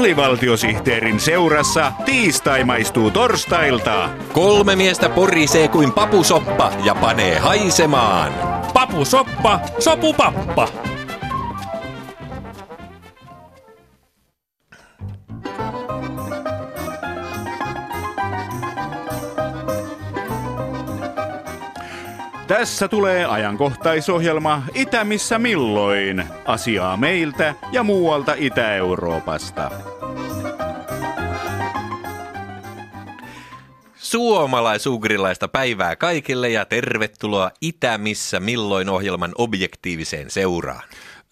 Alivaltiosihteerin seurassa tiistai maistuu torstailta. Kolme miestä porisee kuin papusoppa ja panee haisemaan. Papusoppa, sopupappa. Tässä tulee ajankohtaisohjelma Itä missä milloin. Asiaa meiltä ja muualta Itä-Euroopasta. Suomalaisugrilaista päivää kaikille ja tervetuloa Itä missä milloin ohjelman objektiiviseen seuraan.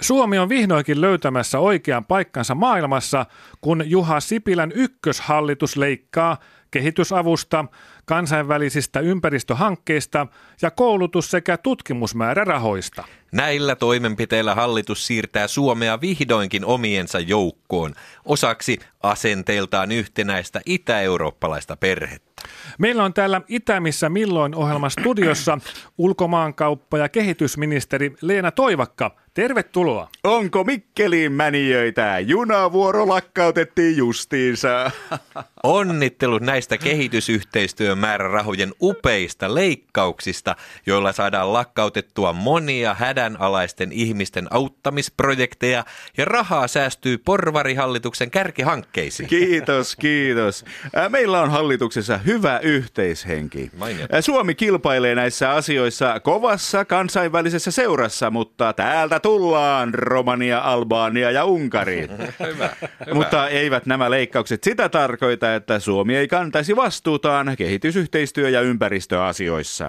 Suomi on vihdoinkin löytämässä oikean paikkansa maailmassa, kun Juha Sipilän ykköshallitus leikkaa kehitysavusta, kansainvälisistä ympäristöhankkeista ja koulutus- sekä tutkimusmäärärahoista. Näillä toimenpiteillä hallitus siirtää Suomea vihdoinkin omiensa joukkoon, osaksi asenteiltaan yhtenäistä itä-eurooppalaista perhettä. Meillä on täällä Itämissä milloin ohjelma studiossa ulkomaankauppa- ja kehitysministeri Leena Toivakka. Tervetuloa. Onko Mikkeliin mänijöitä? Junavuoro lakkautettiin justiinsa. Onnittelut näistä kehitysyhteistyön määrärahojen upeista leikkauksista, joilla saadaan lakkautettua monia hädänalaisten ihmisten auttamisprojekteja ja rahaa säästyy porvarihallituksen kärkihankkeisiin. Kiitos, kiitos. Meillä on hallituksessa hyvä yhteishenki. Mainiota. Suomi kilpailee näissä asioissa kovassa kansainvälisessä seurassa, mutta täältä tullaan Romania, Albania ja Unkari. Hyvä, hyvä. Mutta eivät nämä leikkaukset sitä tarkoita, että Suomi ei kantaisi vastuutaan kehitysyhteistyö- ja ympäristöasioissa.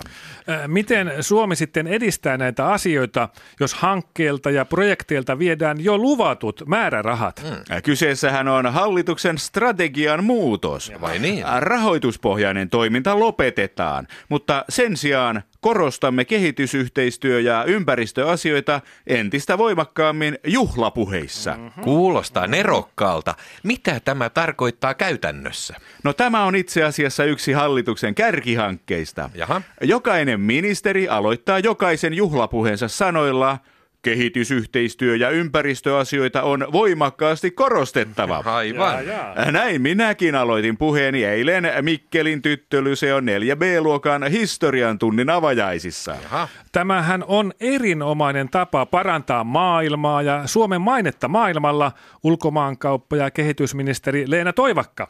Miten Suomi sitten edistää näitä asioita, jos hankkeilta ja projekteilta viedään jo luvatut määrärahat? Mm. Kyseessähän on hallituksen strategian muutos. Vai niin? Rahoituspohjainen toiminta lopetetaan, mutta sen sijaan korostamme kehitysyhteistyö- ja ympäristöasioita entistä voimakkaammin juhlapuheissa. Kuulostaa nerokkaalta. Mitä tämä tarkoittaa käytännössä? No tämä on itse asiassa yksi hallituksen kärkihankkeista. Jaha. Jokainen ministeri aloittaa jokaisen juhlapuheensa sanoilla kehitysyhteistyö- ja ympäristöasioita on voimakkaasti korostettava. Aivan. Näin minäkin aloitin puheeni eilen Mikkelin tyttölyseon 4B-luokan historian tunnin avajaisissa. Jaha. Tämähän on erinomainen tapa parantaa maailmaa ja Suomen mainetta maailmalla, ulkomaankauppa- ja kehitysministeri Leena Toivakka.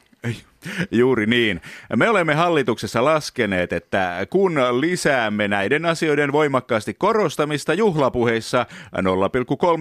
Juuri niin. Me olemme hallituksessa laskeneet, että kun lisäämme näiden asioiden voimakkaasti korostamista juhlapuheissa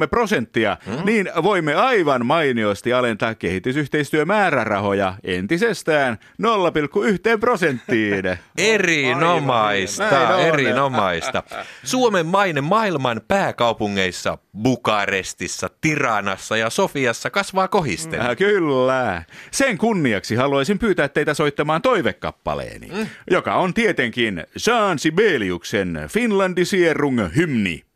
0,3 prosenttia, hmm? niin voimme aivan mainiosti alentaa kehitysyhteistyömäärärahoja entisestään 0,1 prosenttiin. Erinomaista, erinomaista. Suomen maine maailman pääkaupungeissa Bukarestissa, Tiranassa ja Sofiassa kasvaa kohisten. Kyllä. Sen kunniaksi haluaisin pyytää teitä soittamaan toivekappaleeni, mm. joka on tietenkin Jean Sibeliuksen Finlandisierung hymni.